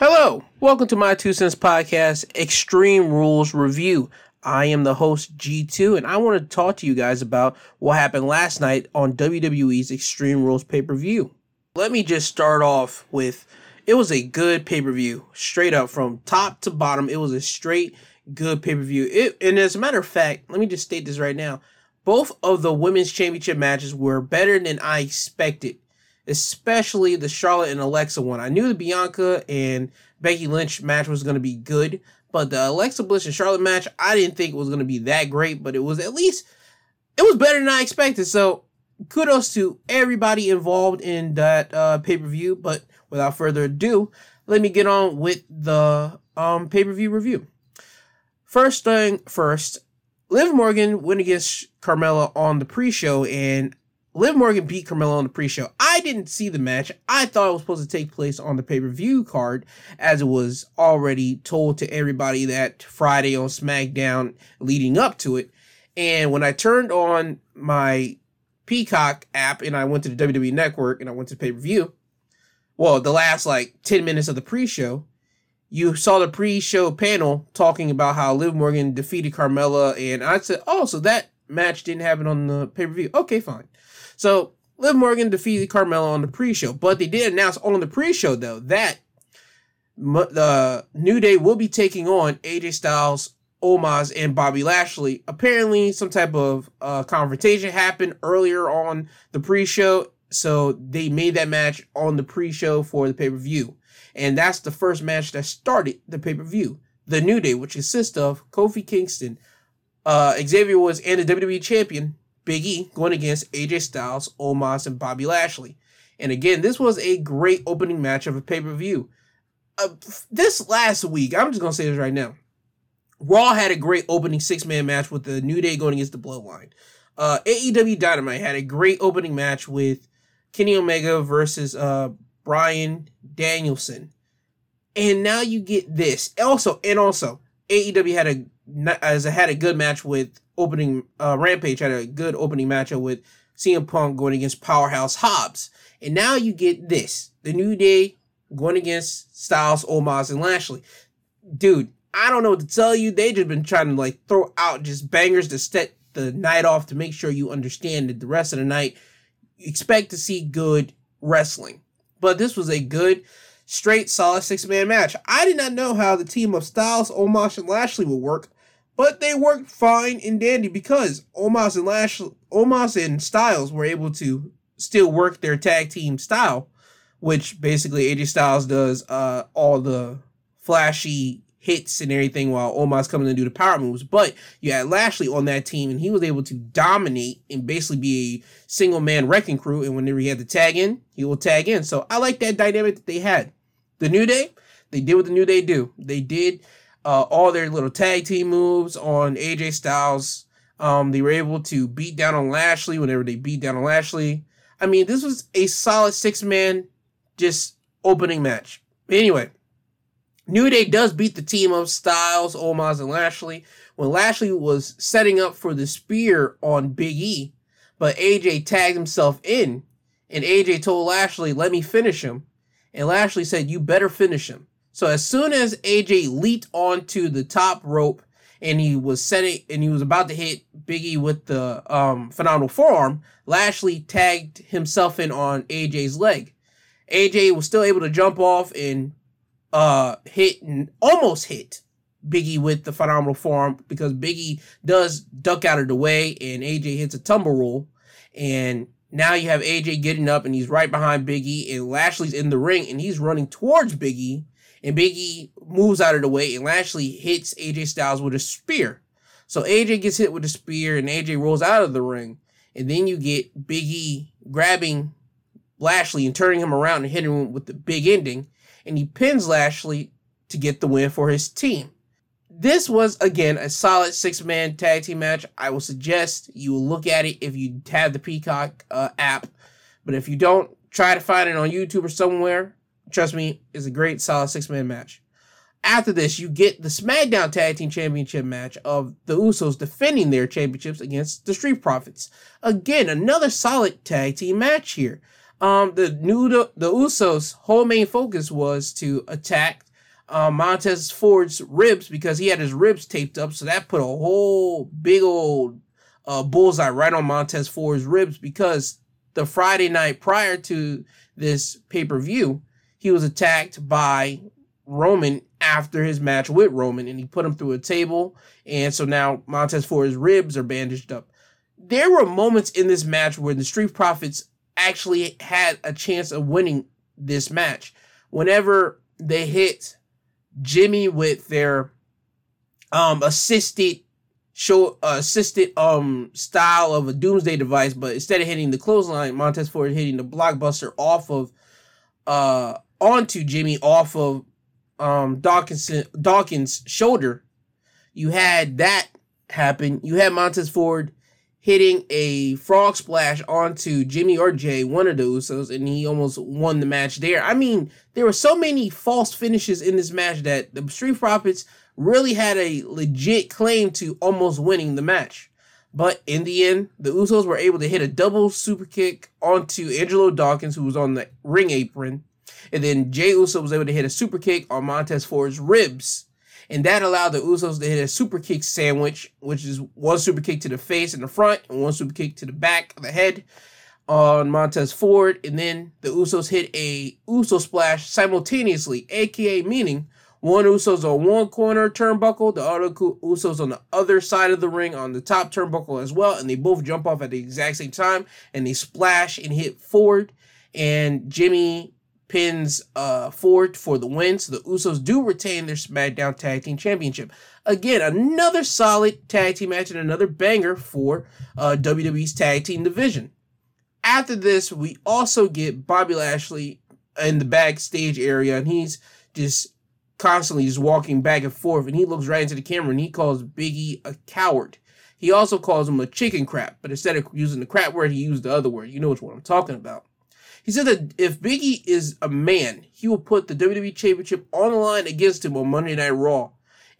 Hello, welcome to my Two Cents Podcast Extreme Rules Review. I am the host G2, and I want to talk to you guys about what happened last night on WWE's Extreme Rules pay per view. Let me just start off with it was a good pay per view, straight up from top to bottom. It was a straight good pay per view. And as a matter of fact, let me just state this right now both of the women's championship matches were better than I expected especially the Charlotte and Alexa one. I knew the Bianca and Becky Lynch match was going to be good, but the Alexa Bliss and Charlotte match, I didn't think it was going to be that great, but it was at least it was better than I expected. So kudos to everybody involved in that uh, pay per view. But without further ado, let me get on with the um, pay per view review. First thing first, Liv Morgan went against Carmella on the pre show, and Liv Morgan beat Carmella on the pre-show. I didn't see the match. I thought it was supposed to take place on the pay-per-view card, as it was already told to everybody that Friday on SmackDown leading up to it. And when I turned on my Peacock app and I went to the WWE Network and I went to pay-per-view, well, the last like 10 minutes of the pre-show, you saw the pre-show panel talking about how Liv Morgan defeated Carmella, and I said, "Oh, so that match didn't happen on the pay-per-view. Okay, fine." So Liv Morgan defeated Carmella on the pre-show, but they did announce on the pre-show though that the New Day will be taking on AJ Styles, Omos, and Bobby Lashley. Apparently, some type of uh, confrontation happened earlier on the pre-show, so they made that match on the pre-show for the pay-per-view, and that's the first match that started the pay-per-view. The New Day, which consists of Kofi Kingston, uh, Xavier Woods, and the WWE Champion Big E going against AJ Styles, Omos, and Bobby Lashley. And again, this was a great opening match of a pay per view. Uh, this last week, I'm just going to say this right now. Raw had a great opening six man match with the New Day going against the Bloodline. Uh, AEW Dynamite had a great opening match with Kenny Omega versus uh, Bryan Danielson. And now you get this. Also, and also, AEW had a as I had a good match with opening uh, Rampage had a good opening matchup with CM Punk going against Powerhouse Hobbs. And now you get this. The New Day going against Styles, Omos, and Lashley. Dude, I don't know what to tell you. They just been trying to like throw out just bangers to set the night off to make sure you understand that the rest of the night you expect to see good wrestling. But this was a good, straight, solid six man match. I did not know how the team of Styles, Omos, and Lashley would work but they worked fine and dandy because Omos and Lash, Omos and Styles were able to still work their tag team style, which basically AJ Styles does uh, all the flashy hits and everything while Omos coming to do the power moves. But you had Lashley on that team and he was able to dominate and basically be a single man wrecking crew. And whenever he had to tag in, he will tag in. So I like that dynamic that they had. The New Day, they did what the New Day do. They did uh, all their little tag team moves on AJ Styles. Um, they were able to beat down on Lashley whenever they beat down on Lashley. I mean, this was a solid six man just opening match. Anyway, New Day does beat the team of Styles, Omos, and Lashley when Lashley was setting up for the spear on Big E, but AJ tagged himself in, and AJ told Lashley, "Let me finish him," and Lashley said, "You better finish him." So as soon as AJ leaped onto the top rope and he was setting and he was about to hit Biggie with the um, phenomenal forearm, Lashley tagged himself in on AJ's leg. AJ was still able to jump off and uh, hit and almost hit Biggie with the phenomenal forearm because Biggie does duck out of the way and AJ hits a tumble roll. And now you have AJ getting up and he's right behind Biggie and Lashley's in the ring and he's running towards Biggie and Biggie moves out of the way and Lashley hits AJ Styles with a spear. So AJ gets hit with a spear and AJ rolls out of the ring. And then you get Biggie grabbing Lashley and turning him around and hitting him with the big ending. And he pins Lashley to get the win for his team. This was, again, a solid six man tag team match. I will suggest you look at it if you have the Peacock uh, app. But if you don't, try to find it on YouTube or somewhere trust me, is a great solid six man match. After this, you get the SmackDown Tag Team Championship match of the Usos defending their championships against the Street Profits. Again, another solid tag team match here. Um, the new the Usos' whole main focus was to attack uh, Montez Ford's ribs because he had his ribs taped up. So that put a whole big old uh, bullseye right on Montez Ford's ribs because the Friday night prior to this pay per view, he was attacked by Roman after his match with Roman and he put him through a table. And so now Montez Ford's ribs are bandaged up. There were moments in this match where the Street Profits actually had a chance of winning this match. Whenever they hit Jimmy with their um assisted show uh, assisted um style of a doomsday device, but instead of hitting the clothesline, Montez Ford hitting the blockbuster off of uh onto Jimmy off of um Dawkins Dawkins shoulder. You had that happen. You had Montez Ford hitting a frog splash onto Jimmy or Jay, one of those, and he almost won the match there. I mean, there were so many false finishes in this match that the Street Profits really had a legit claim to almost winning the match. But in the end, the Usos were able to hit a double super kick onto Angelo Dawkins, who was on the ring apron. And then Jay Uso was able to hit a super kick on Montez Ford's ribs. And that allowed the Usos to hit a super kick sandwich, which is one super kick to the face and the front, and one super kick to the back of the head on Montez Ford, and then the Usos hit a Uso splash simultaneously, aka meaning one Usos on one corner turnbuckle, the other Usos on the other side of the ring on the top turnbuckle as well, and they both jump off at the exact same time, and they splash and hit Ford, and Jimmy pins uh, Ford for the win. So the Usos do retain their SmackDown Tag Team Championship. Again, another solid tag team match and another banger for uh, WWE's tag team division. After this, we also get Bobby Lashley in the backstage area, and he's just constantly just walking back and forth, and he looks right into the camera and he calls Biggie a coward. He also calls him a chicken crap, but instead of using the crap word, he used the other word. You know which one I'm talking about. He said that if Biggie is a man, he will put the WWE Championship on the line against him on Monday Night Raw.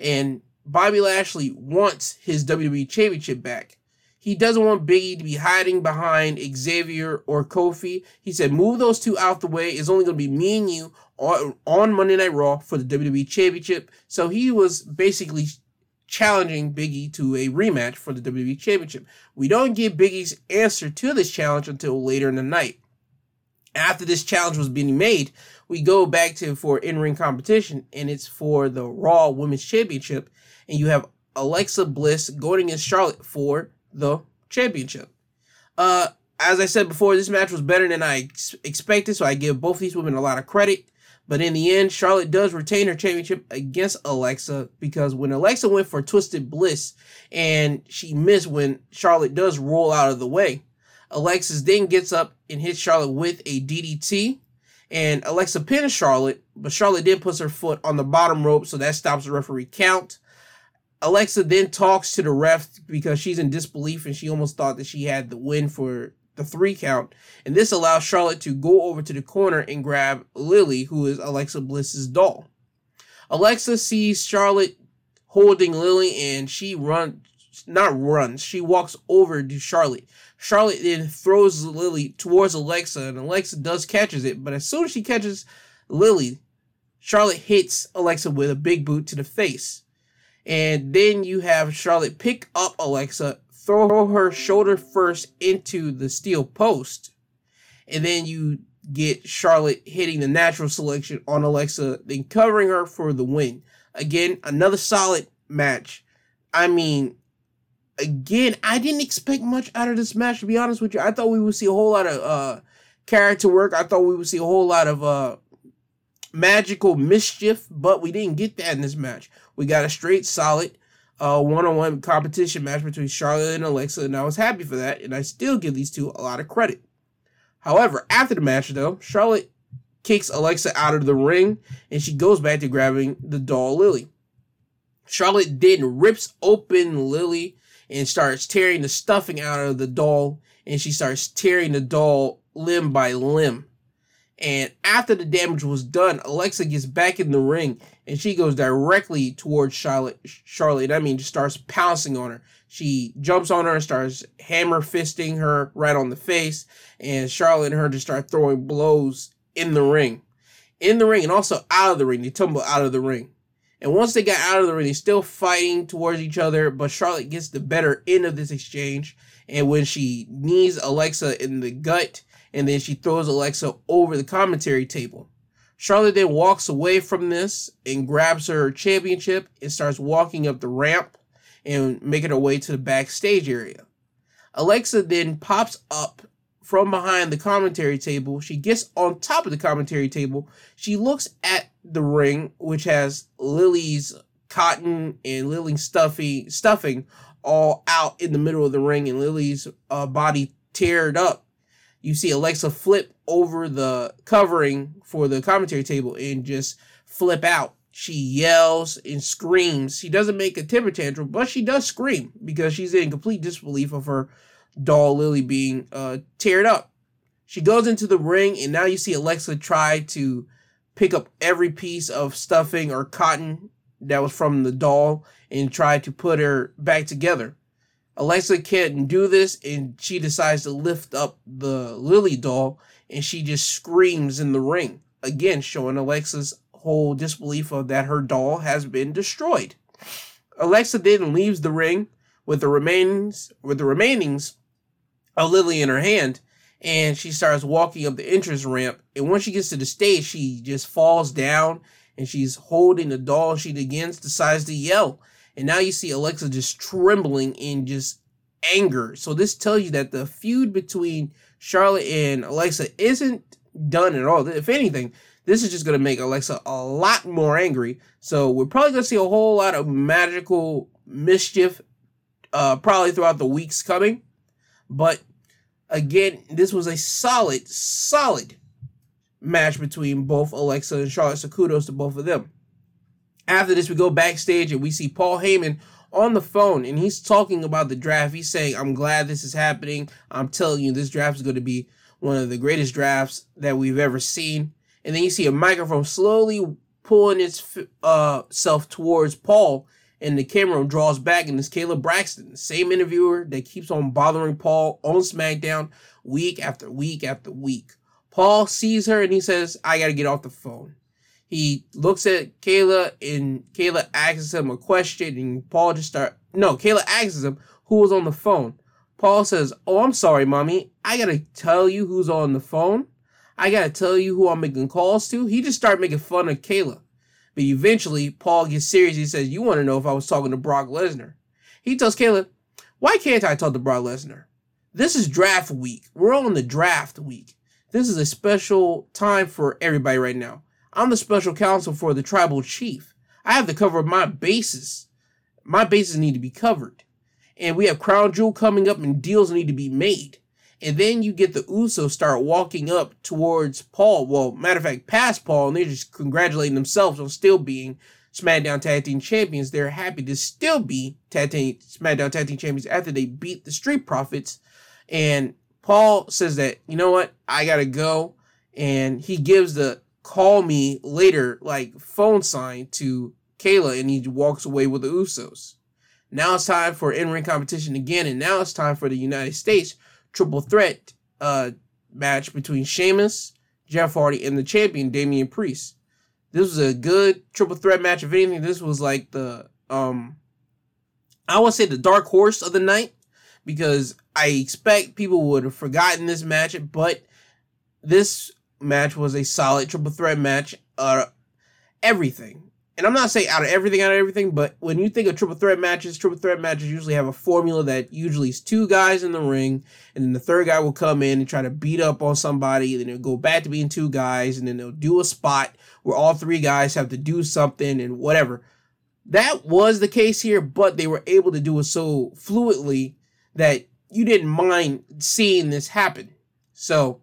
And Bobby Lashley wants his WWE Championship back. He doesn't want Biggie to be hiding behind Xavier or Kofi. He said, move those two out the way. It's only going to be me and you on, on Monday Night Raw for the WWE Championship. So he was basically challenging Biggie to a rematch for the WWE Championship. We don't get Big E's answer to this challenge until later in the night after this challenge was being made, we go back to for in-ring competition, and it's for the Raw Women's Championship, and you have Alexa Bliss going against Charlotte for the championship. Uh, as I said before, this match was better than I ex- expected, so I give both these women a lot of credit. But in the end, Charlotte does retain her championship against Alexa because when Alexa went for Twisted Bliss and she missed when Charlotte does roll out of the way, Alexa then gets up and hits Charlotte with a DDT. And Alexa pins Charlotte, but Charlotte then puts her foot on the bottom rope, so that stops the referee count. Alexa then talks to the ref because she's in disbelief and she almost thought that she had the win for the three count. And this allows Charlotte to go over to the corner and grab Lily, who is Alexa Bliss's doll. Alexa sees Charlotte holding Lily and she runs, not runs, she walks over to Charlotte. Charlotte then throws Lily towards Alexa, and Alexa does catches it. But as soon as she catches Lily, Charlotte hits Alexa with a big boot to the face. And then you have Charlotte pick up Alexa, throw her shoulder first into the steel post. And then you get Charlotte hitting the natural selection on Alexa, then covering her for the win. Again, another solid match. I mean, again, I didn't expect much out of this match, to be honest with you. I thought we would see a whole lot of uh, character work. I thought we would see a whole lot of uh, magical mischief, but we didn't get that in this match. We got a straight, solid uh, one-on-one competition match between Charlotte and Alexa, and I was happy for that, and I still give these two a lot of credit. However, after the match, though, Charlotte kicks Alexa out of the ring, and she goes back to grabbing the doll Lily. Charlotte then rips open Lily and starts tearing the stuffing out of the doll and she starts tearing the doll limb by limb. And after the damage was done, Alexa gets back in the ring and she goes directly towards Charlotte. Charlotte, I mean, just starts pouncing on her. She jumps on her and starts hammer fisting her right on the face. And Charlotte and her just start throwing blows in the ring. in the ring and also out of the ring. They tumble out of the ring. And once they got out of the ring, they're still fighting towards each other, but Charlotte gets the better end of this exchange. And when she knees Alexa in the gut, and then she throws Alexa over the commentary table. Charlotte then walks away from this and grabs her championship and starts walking up the ramp and making her way to the backstage area. Alexa then pops up from behind the commentary table. She gets on top of the commentary table. She looks at the ring, which has Lily's cotton and Lily's stuffy stuffing all out in the middle of the ring, and Lily's uh, body teared up. You see Alexa flip over the covering for the commentary table and just flip out. She yells and screams. She doesn't make a temper tantrum, but she does scream because she's in complete disbelief of her doll Lily being uh, teared up. She goes into the ring, and now you see Alexa try to pick up every piece of stuffing or cotton that was from the doll and try to put her back together. Alexa can't do this, and she decides to lift up the Lily doll, and she just screams in the ring, again showing Alexa's whole disbelief of that her doll has been destroyed. Alexa then leaves the ring with the remains with the remainings of Lily in her hand, and she starts walking up the entrance ramp. And once she gets to the stage, she just falls down and she's holding the doll. She again decides to yell and now you see Alexa just trembling in just anger. So this tells you that the feud between Charlotte and Alexa isn't done at all. If anything, this is just going to make Alexa a lot more angry. So we're probably going to see a whole lot of magical mischief uh, probably throughout the weeks coming. But again, this was a solid, solid match between both Alexa and Charlotte. So kudos to both of them. After this, we go backstage and we see Paul Heyman on the phone and he's talking about the draft. He's saying, I'm glad this is happening. I'm telling you, this draft is going to be one of the greatest drafts that we've ever seen. And then you see a microphone slowly pulling itself uh, towards Paul, and the camera draws back, and it's Kayla Braxton, same interviewer that keeps on bothering Paul on SmackDown week after week after week. Paul sees her and he says, I got to get off the phone. He looks at Kayla and Kayla asks him a question and Paul just start no, Kayla asks him who was on the phone. Paul says, Oh, I'm sorry, mommy. I gotta tell you who's on the phone. I gotta tell you who I'm making calls to. He just started making fun of Kayla. But eventually, Paul gets serious. He says, You wanna know if I was talking to Brock Lesnar? He tells Kayla, Why can't I talk to Brock Lesnar? This is draft week. We're on the draft week. This is a special time for everybody right now. I'm the special counsel for the tribal chief. I have to cover my bases. My bases need to be covered. And we have Crown Jewel coming up and deals need to be made. And then you get the Usos start walking up towards Paul. Well, matter of fact, past Paul, and they're just congratulating themselves on still being SmackDown Tag Team Champions. They're happy to still be Tag Team, SmackDown Tag Team Champions after they beat the Street Profits. And Paul says that, you know what, I gotta go. And he gives the call me later, like phone sign to Kayla, and he walks away with the Usos. Now it's time for in ring competition again, and now it's time for the United States triple threat uh, match between Sheamus, Jeff Hardy, and the champion Damian Priest. This was a good triple threat match. If anything, this was like the um, I would say the dark horse of the night because I expect people would have forgotten this match, but this match was a solid triple threat match. Uh, everything. And I'm not saying out of everything, out of everything, but when you think of triple threat matches, triple threat matches usually have a formula that usually is two guys in the ring, and then the third guy will come in and try to beat up on somebody, and then it'll go back to being two guys, and then they'll do a spot where all three guys have to do something and whatever. That was the case here, but they were able to do it so fluidly that you didn't mind seeing this happen. So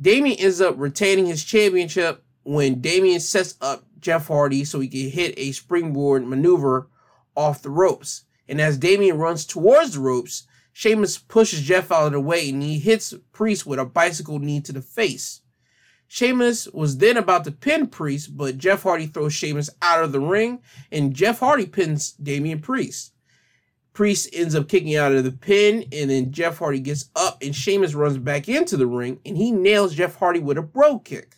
Damian ends up retaining his championship when Damian sets up Jeff Hardy so he can hit a springboard maneuver off the ropes. And as Damian runs towards the ropes, Sheamus pushes Jeff out of the way and he hits Priest with a bicycle knee to the face. Sheamus was then about to pin Priest, but Jeff Hardy throws Sheamus out of the ring and Jeff Hardy pins Damian Priest. Priest ends up kicking out of the pin, and then Jeff Hardy gets up, and Sheamus runs back into the ring, and he nails Jeff Hardy with a Brogue Kick.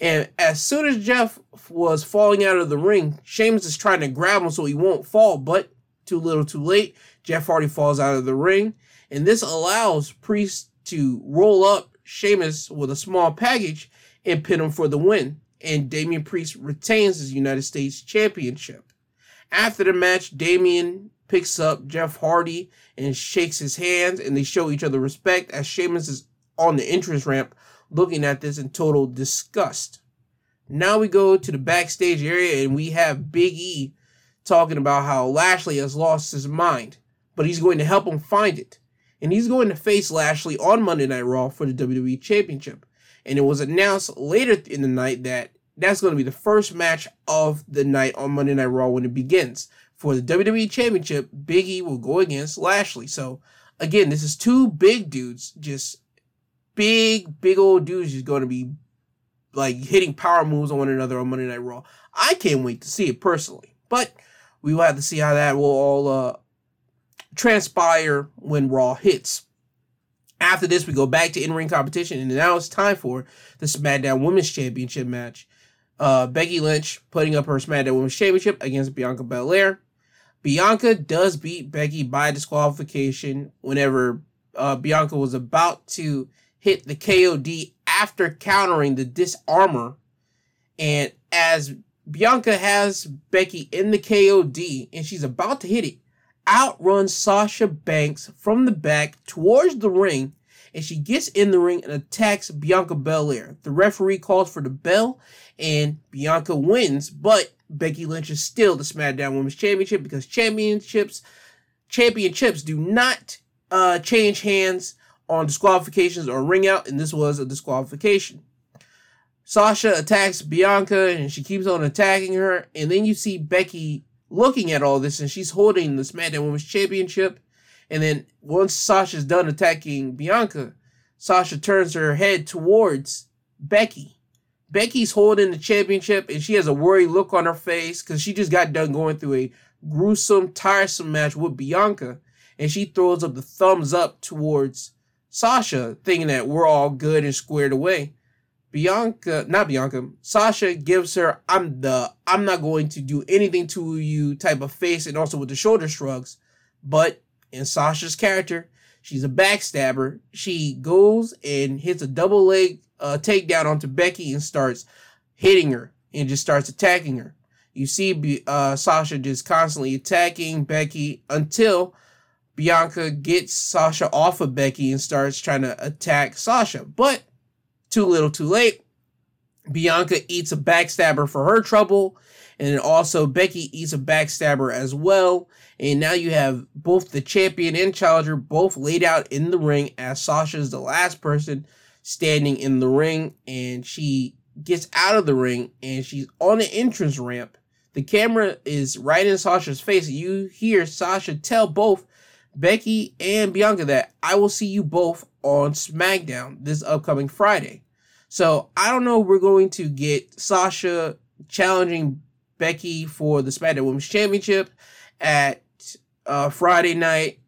And as soon as Jeff was falling out of the ring, Sheamus is trying to grab him so he won't fall, but too little too late. Jeff Hardy falls out of the ring. And this allows Priest to roll up Sheamus with a small package and pin him for the win. And Damian Priest retains his United States Championship. After the match, Damian picks up Jeff Hardy and shakes his hands, and they show each other respect as Sheamus is on the entrance ramp looking at this in total disgust. Now we go to the backstage area and we have Big E talking about how Lashley has lost his mind, but he's going to help him find it. And he's going to face Lashley on Monday Night Raw for the WWE Championship. And it was announced later in the night that that's going to be the first match of the night on Monday Night Raw when it begins. For the WWE Championship, Big E will go against Lashley. So, again, this is two big dudes, just big, big old dudes, just going to be like hitting power moves on one another on Monday Night Raw. I can't wait to see it personally. But we will have to see how that will all uh, transpire when Raw hits. After this, we go back to in ring competition, and now it's time for the SmackDown Women's Championship match. Uh, Becky Lynch putting up her SmackDown Women's Championship against Bianca Belair. Bianca does beat Becky by disqualification whenever uh, Bianca was about to hit the KOD after countering the Dis-arm-her. And as Bianca has Becky in the KOD and she's about to hit it, outruns Sasha Banks from the back towards the ring and she gets in the ring and attacks Bianca Belair. The referee calls for the bell and Bianca wins, but Becky Lynch is still the SmackDown Women's Championship because championships championships do not uh, change hands on disqualifications or ring out, and this was a disqualification. Sasha attacks Bianca and she keeps on attacking her, and then you see Becky looking at all this and she's holding the SmackDown Women's Championship. And then once Sasha's done attacking Bianca, Sasha turns her head towards Becky. Becky's holding the championship and she has a worried look on her face because she just got done going through a gruesome, tiresome match with Bianca. And she throws up the thumbs up towards Sasha, thinking that we're all good and squared away. Bianca, not Bianca, Sasha gives her, I'm the, I'm not going to do anything to you type of face and also with the shoulder shrugs. But in Sasha's character, she's a backstabber. She goes and hits a double leg uh, takedown onto Becky and starts hitting her and just starts attacking her. You see uh, Sasha just constantly attacking Becky until Bianca gets Sasha off of Becky and starts trying to attack Sasha. But too little, too late. Bianca eats a backstabber for her trouble. And also Becky eats a backstabber as well. And now you have both the champion and challenger both laid out in the ring as Sasha is the last person standing in the ring. And she gets out of the ring and she's on the entrance ramp. The camera is right in Sasha's face. You hear Sasha tell both Becky and Bianca that I will see you both on SmackDown this upcoming Friday. So I don't know we're going to get Sasha challenging Becky for the SmackDown Women's Championship at uh, Friday night.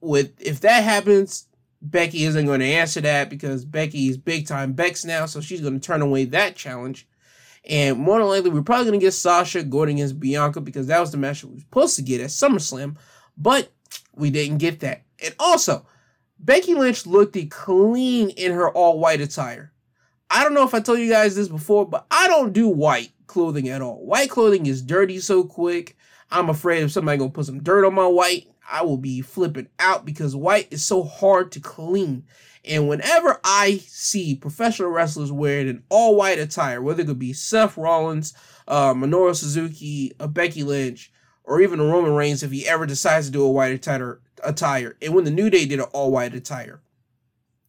With if that happens, Becky isn't going to answer that because Becky is big time Bex now, so she's going to turn away that challenge. And more than likely, we're probably going to get Sasha going against Bianca because that was the match we were supposed to get at SummerSlam. But we didn't get that. And also, Becky Lynch looked clean in her all white attire. I don't know if I told you guys this before, but I don't do white clothing at all. White clothing is dirty so quick. I'm afraid if somebody gonna put some dirt on my white, I will be flipping out because white is so hard to clean. And whenever I see professional wrestlers wearing an all white attire, whether it could be Seth Rollins, uh, Minoru Suzuki, a Becky Lynch, or even Roman Reigns if he ever decides to do a white attire, attire. And when the New Day did an all white attire.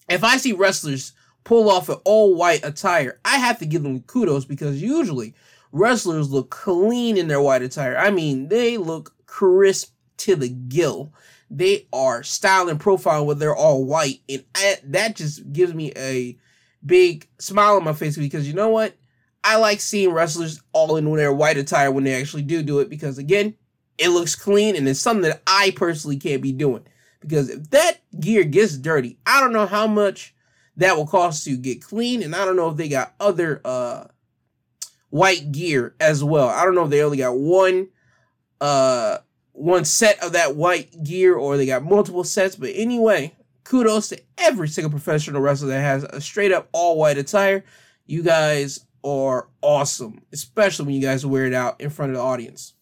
If I see wrestlers pull off an all white attire, I have to give them kudos because usually wrestlers look clean in their white attire. I mean, they look crisp to the gill. They are style and profile when they're all white. And I, that just gives me a big smile on my face because you know what? I like seeing wrestlers all in their white attire when they actually do do it because again, it looks clean and it's something that I personally can't be doing. Because if that gear gets dirty, I don't know how much that will cost to get clean, and I don't know if they got other uh white gear as well. I don't know if they only got one uh one set of that white gear or they got multiple sets, but anyway, kudos to every single professional wrestler that has a straight up all white attire. You guys are awesome, especially when you guys wear it out in front of the audience.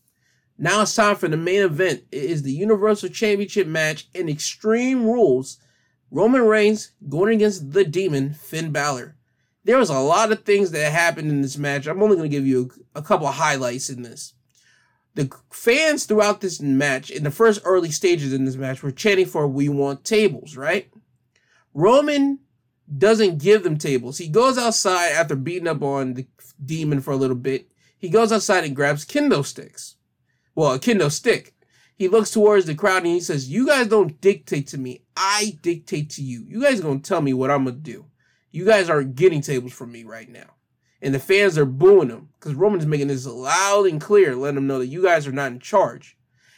Now it's time for the main event. It is the Universal Championship match in Extreme Rules. Roman Reigns going against the Demon, Finn Balor. There was a lot of things that happened in this match. I'm only going to give you a, couple of highlights in this. The fans throughout this match, in the first early stages in this match, were chanting for "We want tables," right? Roman doesn't give them tables. He goes outside after beating up on the demon for a little bit. He goes outside and grabs kendo sticks. Well, a kendo stick. He looks towards the crowd and he says, You guys don't dictate to me. I dictate to you. You guys are going to tell me what I'm going to do. You guys aren't getting tables from me right now. And the fans are booing him because Roman's making this loud and clear, letting them know that you guys are not in charge.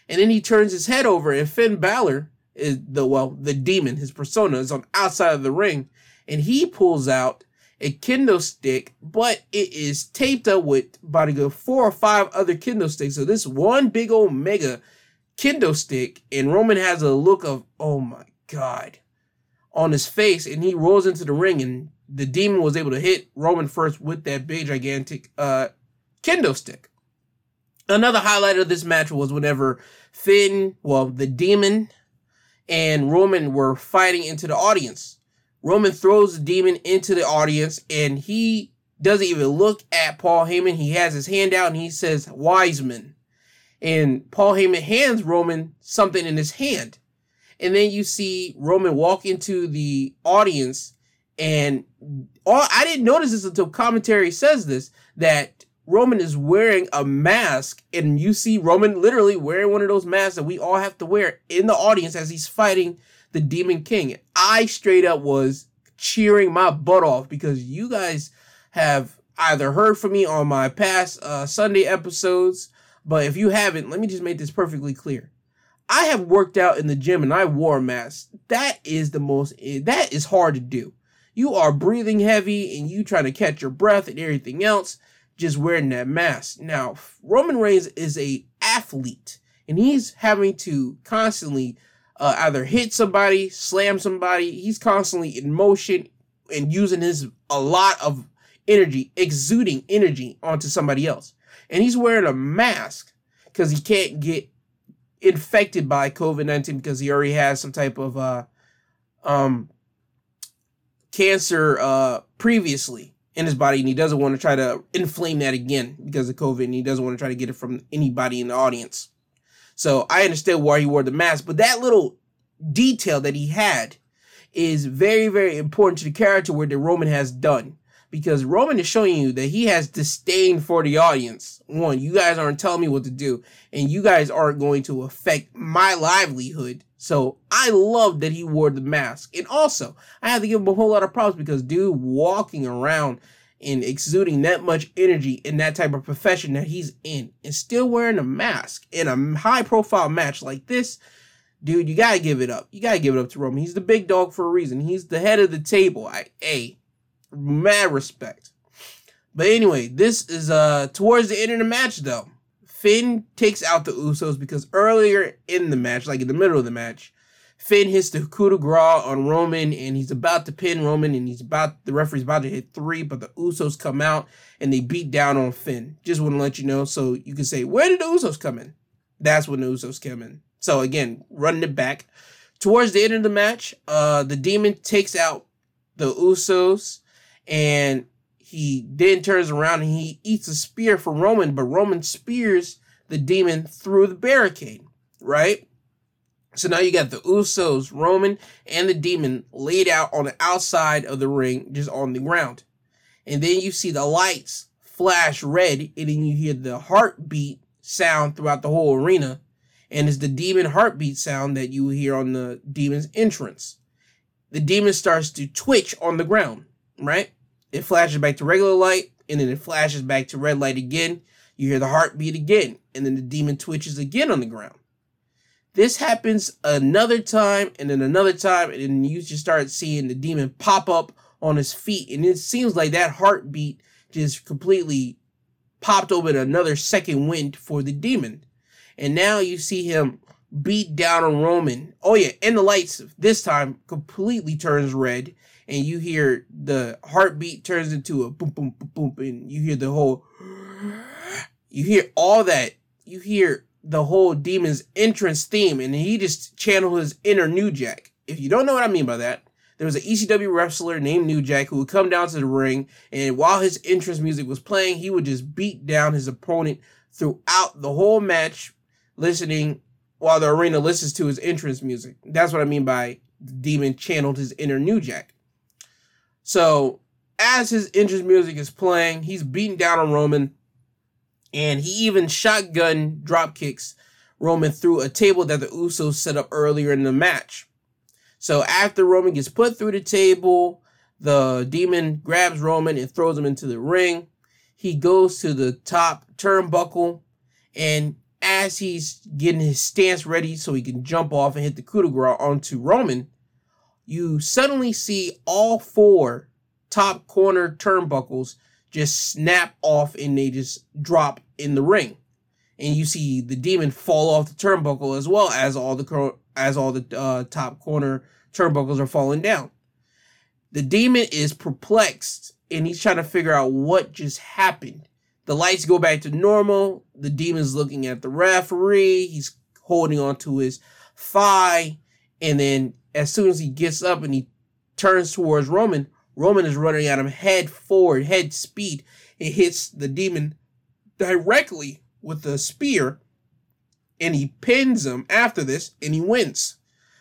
And then he turns his head over and Finn Balor is the, well, the demon, his persona is on outside of the ring and he pulls out a kendo stick, but it is taped up with about a good four or five other kendo sticks. So this one big old mega kendo stick, and Roman has a look of, oh my god, on his face, and he rolls into the ring, and the demon was able to hit Roman first with that big gigantic uh kendo stick. Another highlight of this match was whenever Finn, well, the demon and Roman were fighting into the audience. Roman throws the demon into the audience and he doesn't even look at Paul Heyman. He has his hand out and he says, Wiseman. And Paul Heyman hands Roman something in his hand. And then you see Roman walk into the audience and all, I didn't notice this until commentary says this, that Roman is wearing a mask and you see Roman literally wearing one of those masks that we all have to wear in the audience as he's fighting the Demon King. I straight up was cheering my butt off because you guys have either heard from me on my past uh, Sunday episodes, but if you haven't, let me just make this perfectly clear. I have worked out in the gym and I wore a mask. That is the most, that is hard to do. You are breathing heavy and you trying to catch your breath and everything else just wearing that mask. Now, Roman Reigns is a athlete and he's having to constantly uh, either hit somebody, slam somebody. He's constantly in motion and using his a lot of energy, exuding energy onto somebody else. And he's wearing a mask because he can't get infected by COVID 19 because he already has some type of uh, um, cancer uh, previously in his body and he doesn't want to try to inflame that again because of COVID and he doesn't want to try to get it from anybody in the audience. So I understand why he wore the mask, but that little detail that he had is very, very important to the character where the Roman has done. Because Roman is showing you that he has disdain for the audience. One, you guys aren't telling me what to do, and you guys aren't going to affect my livelihood. So I love that he wore the mask. And also, I have to give him a whole lot of props because dude walking around and exuding that much energy in that type of profession that he's in and still wearing a mask in a high profile match like this, dude, you gotta give it up. You gotta give it up to Roman. He's the big dog for a reason. He's the head of the table. I a mad respect. But anyway, this is uh towards the end of the match though. Finn takes out the Usos because earlier in the match, like in the middle of the match, Finn hits the coup de grace on Roman and he's about to pin Roman and he's about the referee's about to hit three, but the Usos come out and they beat down on Finn. Just want to let you know so you can say, where did the Usos come in? That's when the Usos come in. So again, running it back. Towards the end of the match, uh, the demon takes out the Usos and he then turns around and he eats a spear from Roman, but Roman spears the demon through the barricade, right? So now you got the Usos, Roman, and the demon laid out on the outside of the ring, just on the ground. And then you see the lights flash red, and then you hear the heartbeat sound throughout the whole arena. And it's the demon heartbeat sound that you hear on the demon's entrance. The demon starts to twitch on the ground, right? It flashes back to regular light, and then it flashes back to red light again. You hear the heartbeat again, and then the demon twitches again on the ground. This happens another time and then another time, and then you just start seeing the demon pop up on his feet, and it seems like that heartbeat just completely popped open another second wind for the demon. And now you see him beat down on Roman. Oh yeah, and the lights this time completely turns red, and you hear the heartbeat turns into a boom boom boom boom, and you hear the whole. You hear all that. You hear the whole demon's entrance theme, and he just channeled his inner New Jack. If you don't know what I mean by that, there was an ECW wrestler named New Jack who would come down to the ring, and while his entrance music was playing, he would just beat down his opponent throughout the whole match, listening while the arena listens to his entrance music. That's what I mean by demon channeled his inner New Jack. So as his entrance music is playing, he's beating down on Roman, and he even shotgun drop kicks Roman through a table that the Usos set up earlier in the match. So after Roman gets put through the table, the demon grabs Roman and throws him into the ring. He goes to the top turnbuckle, and as he's getting his stance ready so he can jump off and hit the coup de grace onto Roman, you suddenly see all four top corner turnbuckles just snap off and they just drop in the ring. And you see the demon fall off the turnbuckle as well as all the as all the uh, top corner turnbuckles are falling down. The demon is perplexed and he's trying to figure out what just happened. The lights go back to normal. The demon's looking at the referee. He's holding onto his thigh. And then as soon as he gets up and he turns towards Roman, Roman is running at him head forward, head speed. It hits the demon directly with the spear and he pins him after this and he wins.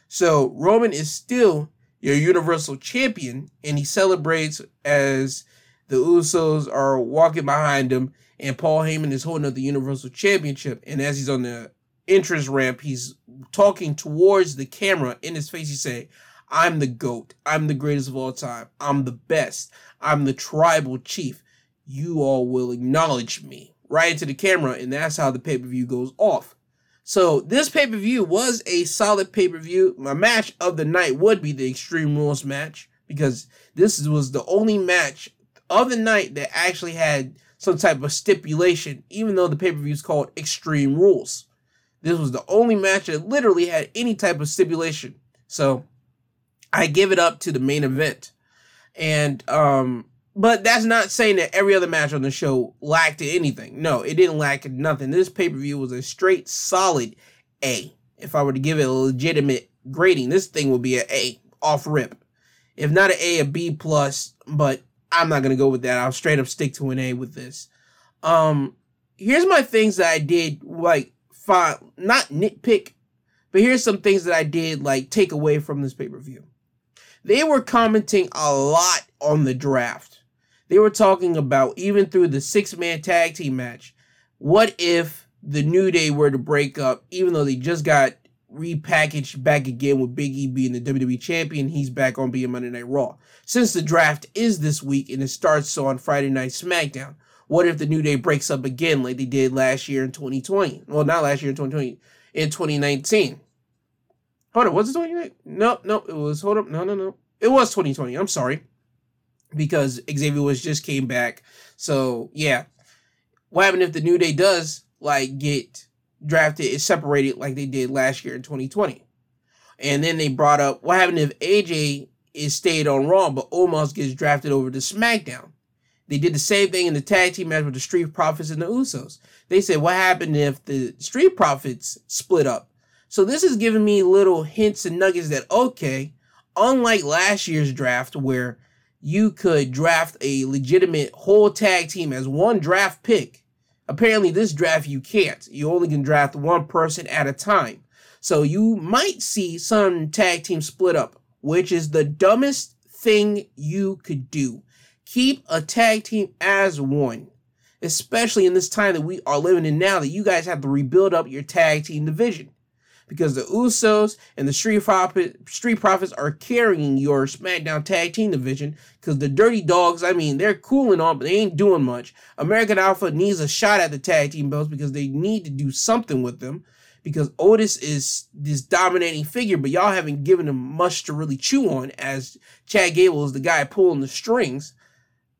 So Roman is still your Universal Champion and he celebrates as the Usos are walking behind him and Paul Heyman is holding up the Universal Championship. And as he's on the entrance ramp, he's talking towards the camera in his face. He's saying, I'm the GOAT. I'm the greatest of all time. I'm the best. I'm the tribal chief. You all will acknowledge me right into the camera, and that's how the pay per view goes off. So this pay per view was a solid pay per view. My match of the night would be the Extreme Rules match because this was the only match of the night that actually had some type of stipulation, even though the pay per view is called Extreme Rules. This was the only match that literally had any type of stipulation. So I give it up to the main event. And um but that's not saying that every other match on the show lacked anything. No, it didn't lack nothing. This pay-per-view was a straight solid A. If I were to give it a legitimate grading, this thing would be an A off rip. If not an A, a B plus, but I'm not gonna go with that. I'll straight up stick to an A with this. Um here's my things that I did like fine not nitpick, but here's some things that I did like take away from this pay-per-view they were commenting a lot on the draft. They were talking about even through the six man tag team match. What if the New Day were to break up, even though they just got repackaged back again with Big E being the WWE champion, he's back on being Monday Night Raw. Since the draft is this week and it starts on Friday Night SmackDown, what if the New Day breaks up again like they did last year in 2020? Well, not last year in 2020, in 2019. Hold on, was it 2020? No, no, it was, hold up, no, no, no. It was 2020, I'm sorry. Because Xavier was just came back. So, yeah. What happened if the New Day does, like, get drafted, is separated like they did last year in 2020? And then they brought up, what happened if AJ is stayed on Raw, but Omos gets drafted over to SmackDown? They did the same thing in the tag team match with the Street Profits and the Usos. They said, what happened if the Street Profits split up? So this is giving me little hints and nuggets that, okay, unlike last year's draft where you could draft a legitimate whole tag team as one draft pick, apparently this draft you can't. You only can draft one person at a time. So you might see some tag team split up, which is the dumbest thing you could do. Keep a tag team as one, especially in this time that we are living in now that you guys have to rebuild up your tag team division because the Usos and the Street, Profit, Street Profits are carrying your SmackDown Tag Team division. Because the Dirty Dawgs, I mean, they're cooling on, but they ain't doing much. American Alpha needs a shot at the tag team belts because they need to do something with them. Because Otis is this dominating figure, but y'all haven't given him much to really chew on. As Chad Gable is the guy pulling the strings.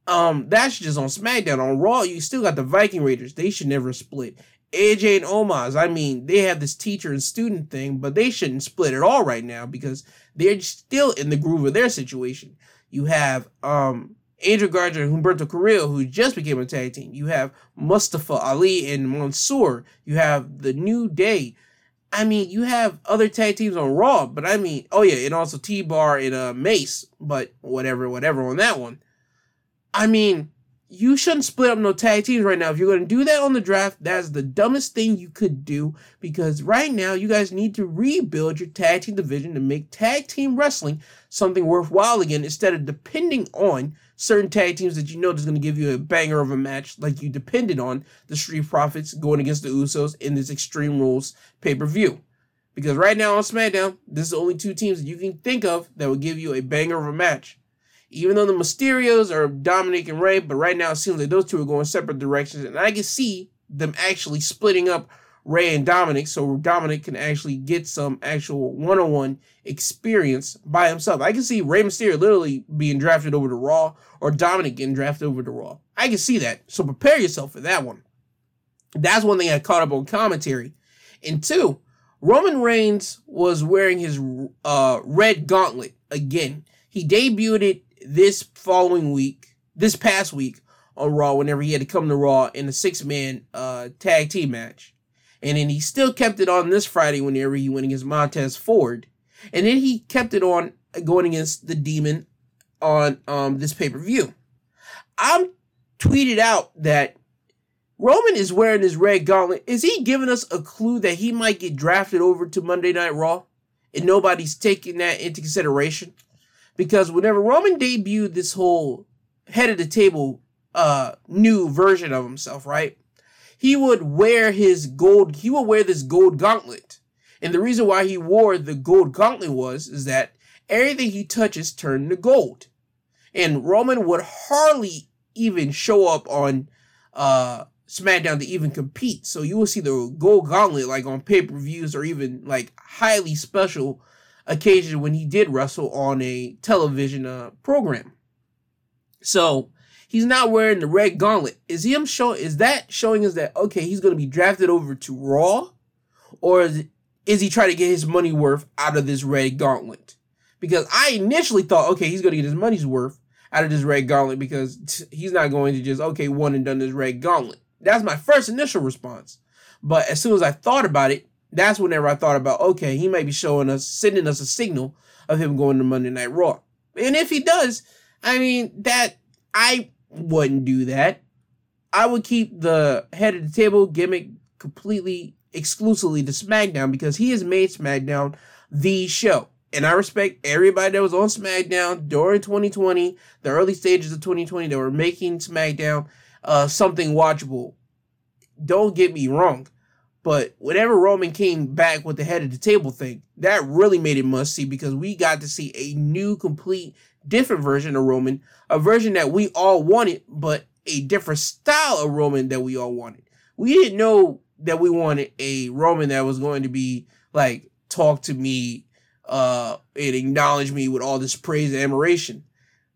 Um, that's just on SmackDown. On Raw, you still got the Viking Raiders. They should never split. AJ and Omos, I mean, they have this teacher and student thing, but they shouldn't split at all right now because they're still in the groove of their situation. You have um Angel Garza and Humberto Carrillo, who just became a tag team. You have Mustafa Ali and Mansoor. You have the New Day. I mean, you have other tag teams on Raw, but I mean, oh yeah, and also T Bar and uh, Mace, but whatever, whatever on that one. I mean, you shouldn't split up no tag teams right now. If you're going to do that on the draft, that's the dumbest thing you could do because right now you guys need to rebuild your tag team division to make tag team wrestling something worthwhile again instead of depending on certain tag teams that you know is going to give you a banger of a match like you depended on the Street Profits going against the Usos in this Extreme Rules pay-per-view. Because right now on SmackDown, this is the only two teams that you can think of that will give you a banger of a match even though the Mysterios are Dominic and Rey, but right now it seems like those two are going separate directions, and I can see them actually splitting up Rey and Dominic so Dominic can actually get some actual one-on-one experience by himself. I can see Rey Mysterio literally being drafted over to Raw or Dominic getting drafted over to Raw. I can see that. So prepare yourself for that one. That's one thing I caught up on commentary. And two, Roman Reigns was wearing his uh, red gauntlet again. He debuted it this following week, this past week on Raw, whenever he had to come to Raw in a six man uh, tag team match. And then he still kept it on this Friday whenever he went against Montez Ford. And then he kept it on going against the Demon on um, this pay per view. I'm tweeted out that Roman is wearing his red gauntlet. Is he giving us a clue that he might get drafted over to Monday Night Raw? And nobody's taking that into consideration? Because whenever Roman debuted this whole head of the table uh new version of himself, right? He would wear his gold he would wear this gold gauntlet. And the reason why he wore the gold gauntlet was is that everything he touches turned to gold. And Roman would hardly even show up on uh SmackDown to even compete. So you will see the gold gauntlet like on pay-per-views or even like highly special occasion when he did wrestle on a television uh, program. So he's not wearing the red gauntlet. Is him show? Is that showing us that okay, he's going to be drafted over to Raw, or is, is he trying to get his money worth out of this red gauntlet? Because I initially thought, okay, he's going to get his money's worth out of this red gauntlet because t- he's not going to just okay one and done this red gauntlet. That's my first initial response. But as soon as I thought about it, that's whenever I thought about, okay, he might be showing us, sending us a signal of him going to Monday Night Raw. And if he does, I mean, that, I wouldn't do that. I would keep the head of the table gimmick completely, exclusively to SmackDown because he has made SmackDown the show. And I respect everybody that was on SmackDown during 2020, the early stages of 2020 that were making SmackDown uh, something watchable. Don't get me wrong. But whenever Roman came back with the head of the table thing, that really made it must see because we got to see a new, complete, different version of Roman, a version that we all wanted, but a different style of Roman that we all wanted. We didn't know that we wanted a Roman that was going to be like, talk to me, uh, and acknowledge me with all this praise and admiration.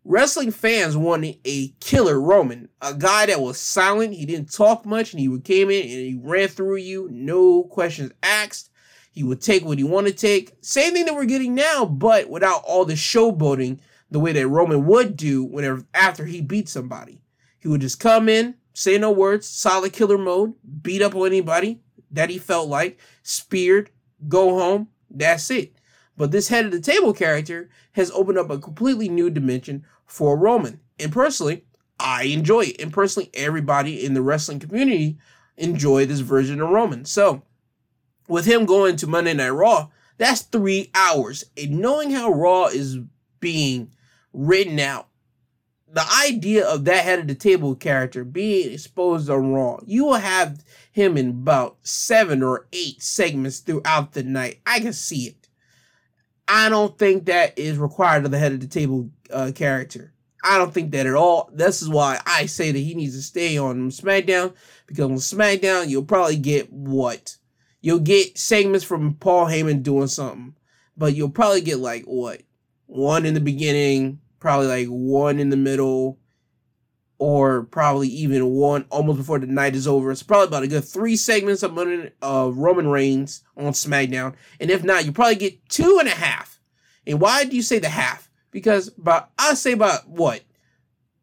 Wrestling fans wanted a killer Roman, a guy that was silent, he didn't talk much, and he would came in and he ran through you, no questions asked. He would take what he wanted to take. Same thing that we're getting now, but without all the showboating the way that Roman would do whenever after he beat somebody. He would just come in, say no words, solid killer mode, beat up on anybody that he felt like, speared, go home. That's it. But this head of the table character has opened up a completely new dimension for Roman. And personally, I enjoy it. And personally, everybody in the wrestling community enjoy this version of Roman. So, with him going to Monday Night Raw, that's three hours. And knowing how Raw is being written out, the idea of that head of the table character being exposed on Raw, you will have him in about seven or eight segments throughout the night. I can see it. I don't think that is required of the head of the table uh, character. I don't think that at all. This is why I say that he needs to stay on SmackDown because on SmackDown you'll probably get what you'll get segments from Paul Heyman doing something, but you'll probably get like what one in the beginning, probably like one in the middle, or probably even one almost before the night is over. It's probably about a good three segments of uh, Roman Reigns on SmackDown, and if not, you probably get two and a half. And why do you say the half? Because about I say about what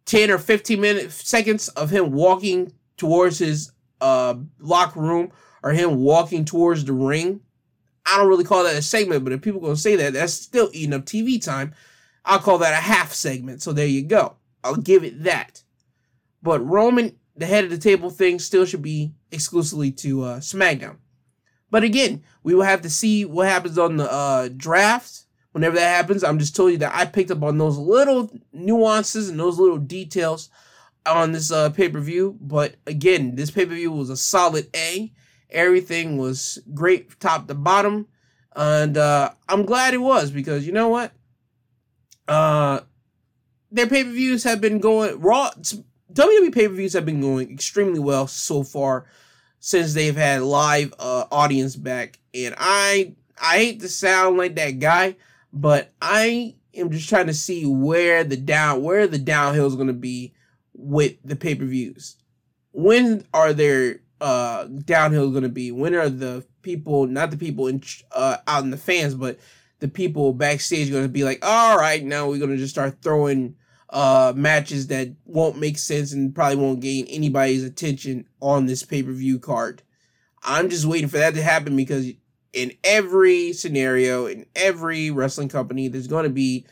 ten or fifteen minutes seconds of him walking towards his uh, locker room or him walking towards the ring. I don't really call that a segment, but if people gonna say that, that's still eating up TV time. I'll call that a half segment. So there you go. I'll give it that. But Roman, the head of the table thing, still should be exclusively to uh, SmackDown. But again, we will have to see what happens on the uh, draft. Whenever that happens, I'm just telling you that I picked up on those little nuances and those little details on this uh, pay per view. But again, this pay per view was a solid A. Everything was great, top to bottom, and uh, I'm glad it was because you know what? Uh, their pay per views have been going raw. WWE pay per views have been going extremely well so far since they've had live uh, audience back, and I I hate to sound like that guy, but I am just trying to see where the down where the downhill is going to be with the pay per views. When are their uh, downhill going to be? When are the people, not the people in uh, out in the fans, but the people backstage going to be like, all right, now we're going to just start throwing uh, matches that won't make sense and probably won't gain anybody's attention on this pay per view card. I'm just waiting for that to happen because in every scenario, in every wrestling company, there's going to be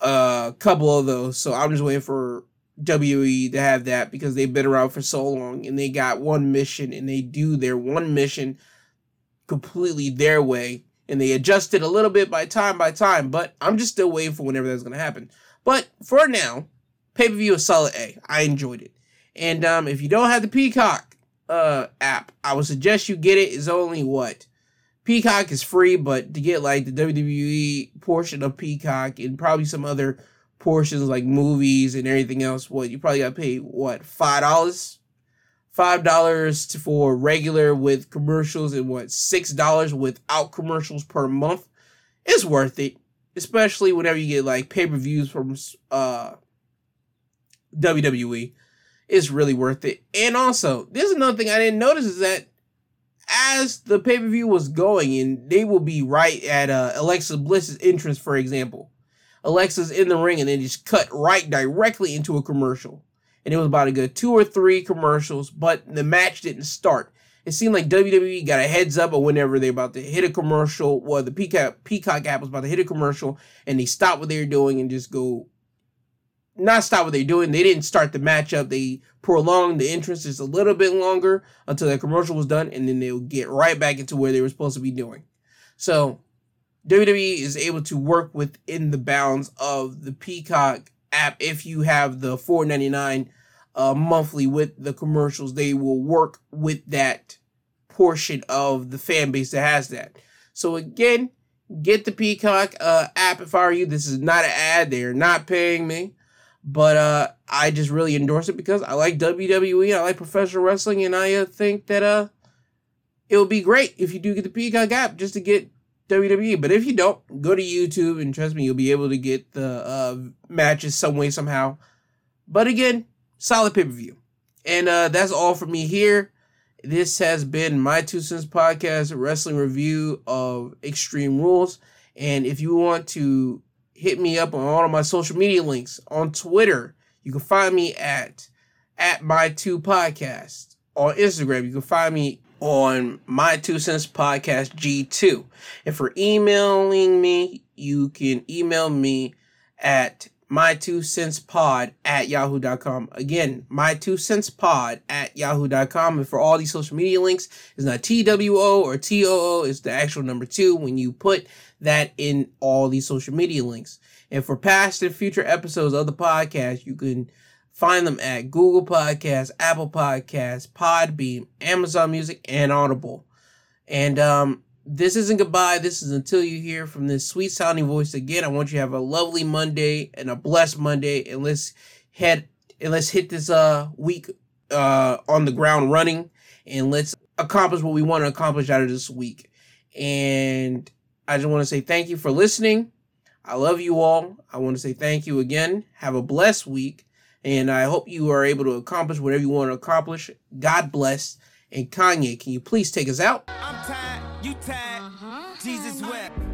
a couple of those. So I'm just waiting for WWE to have that because they've been around for so long and they got one mission and they do their one mission completely their way and they adjust it a little bit by time by time, but I'm just still waiting for whenever that's going to happen. But for now, pay per view is solid A. I enjoyed it. And um, if you don't have the Peacock uh, app, I would suggest you get it. It's only what? Peacock is free, but to get like the WWE portion of Peacock and probably some other portions like movies and everything else, what you probably got to pay what five dollars, five dollars for regular with commercials and what six dollars without commercials per month. It's worth it, especially whenever you get like pay per views from uh WWE. It's really worth it. And also, there's another thing I didn't notice is that as the pay per view was going, and they will be right at uh, Alexa Bliss's entrance, for example Alexa's in the ring and then just cut right directly into a commercial. And it was about a good two or three commercials, but the match didn't start. It seemed like WWE got a heads up of whenever they're about to hit a commercial, well, the Peacock, Peacock app was about to hit a commercial, and they stopped what they were doing and just go, not stop what they're doing. They didn't start the match up. They prolonged the entrance just a little bit longer until the commercial was done, and then they'll get right back into where they were supposed to be doing. So WWE is able to work within the bounds of the Peacock app. If you have the four ninety nine uh, monthly with the commercials, they will work with that portion of the fan base that has that. So again, get the Peacock uh, app if I were you. This is not an ad; they are not paying me, but uh, I just really endorse it because I like WWE, I like professional wrestling, and I uh, think that uh, it would be great if you do get the Peacock app just to get WWE. But if you don't, go to YouTube and trust me, you'll be able to get the uh, matches some way, somehow. But again, solid pay per view. And uh, that's all for me here. This has been my Two Cents Podcast wrestling review of Extreme Rules. And if you want to hit me up on all of my social media links on Twitter, you can find me at at my two podcast. On Instagram, you can find me on my two cents podcast G2. And for emailing me, you can email me at my two cents pod at yahoo.com. Again, my two cents pod at yahoo.com. And for all these social media links, it's not TWO or TOO, it's the actual number two when you put that in all these social media links. And for past and future episodes of the podcast, you can Find them at Google Podcasts, Apple Podcasts, Podbean, Amazon Music, and Audible. And um, this isn't goodbye. This is until you hear from this sweet sounding voice again. I want you to have a lovely Monday and a blessed Monday. And let's head and let's hit this uh week uh on the ground running and let's accomplish what we want to accomplish out of this week. And I just want to say thank you for listening. I love you all. I want to say thank you again. Have a blessed week And I hope you are able to accomplish whatever you want to accomplish. God bless. And Kanye, can you please take us out? I'm tired, you tired, uh-huh. Jesus wept.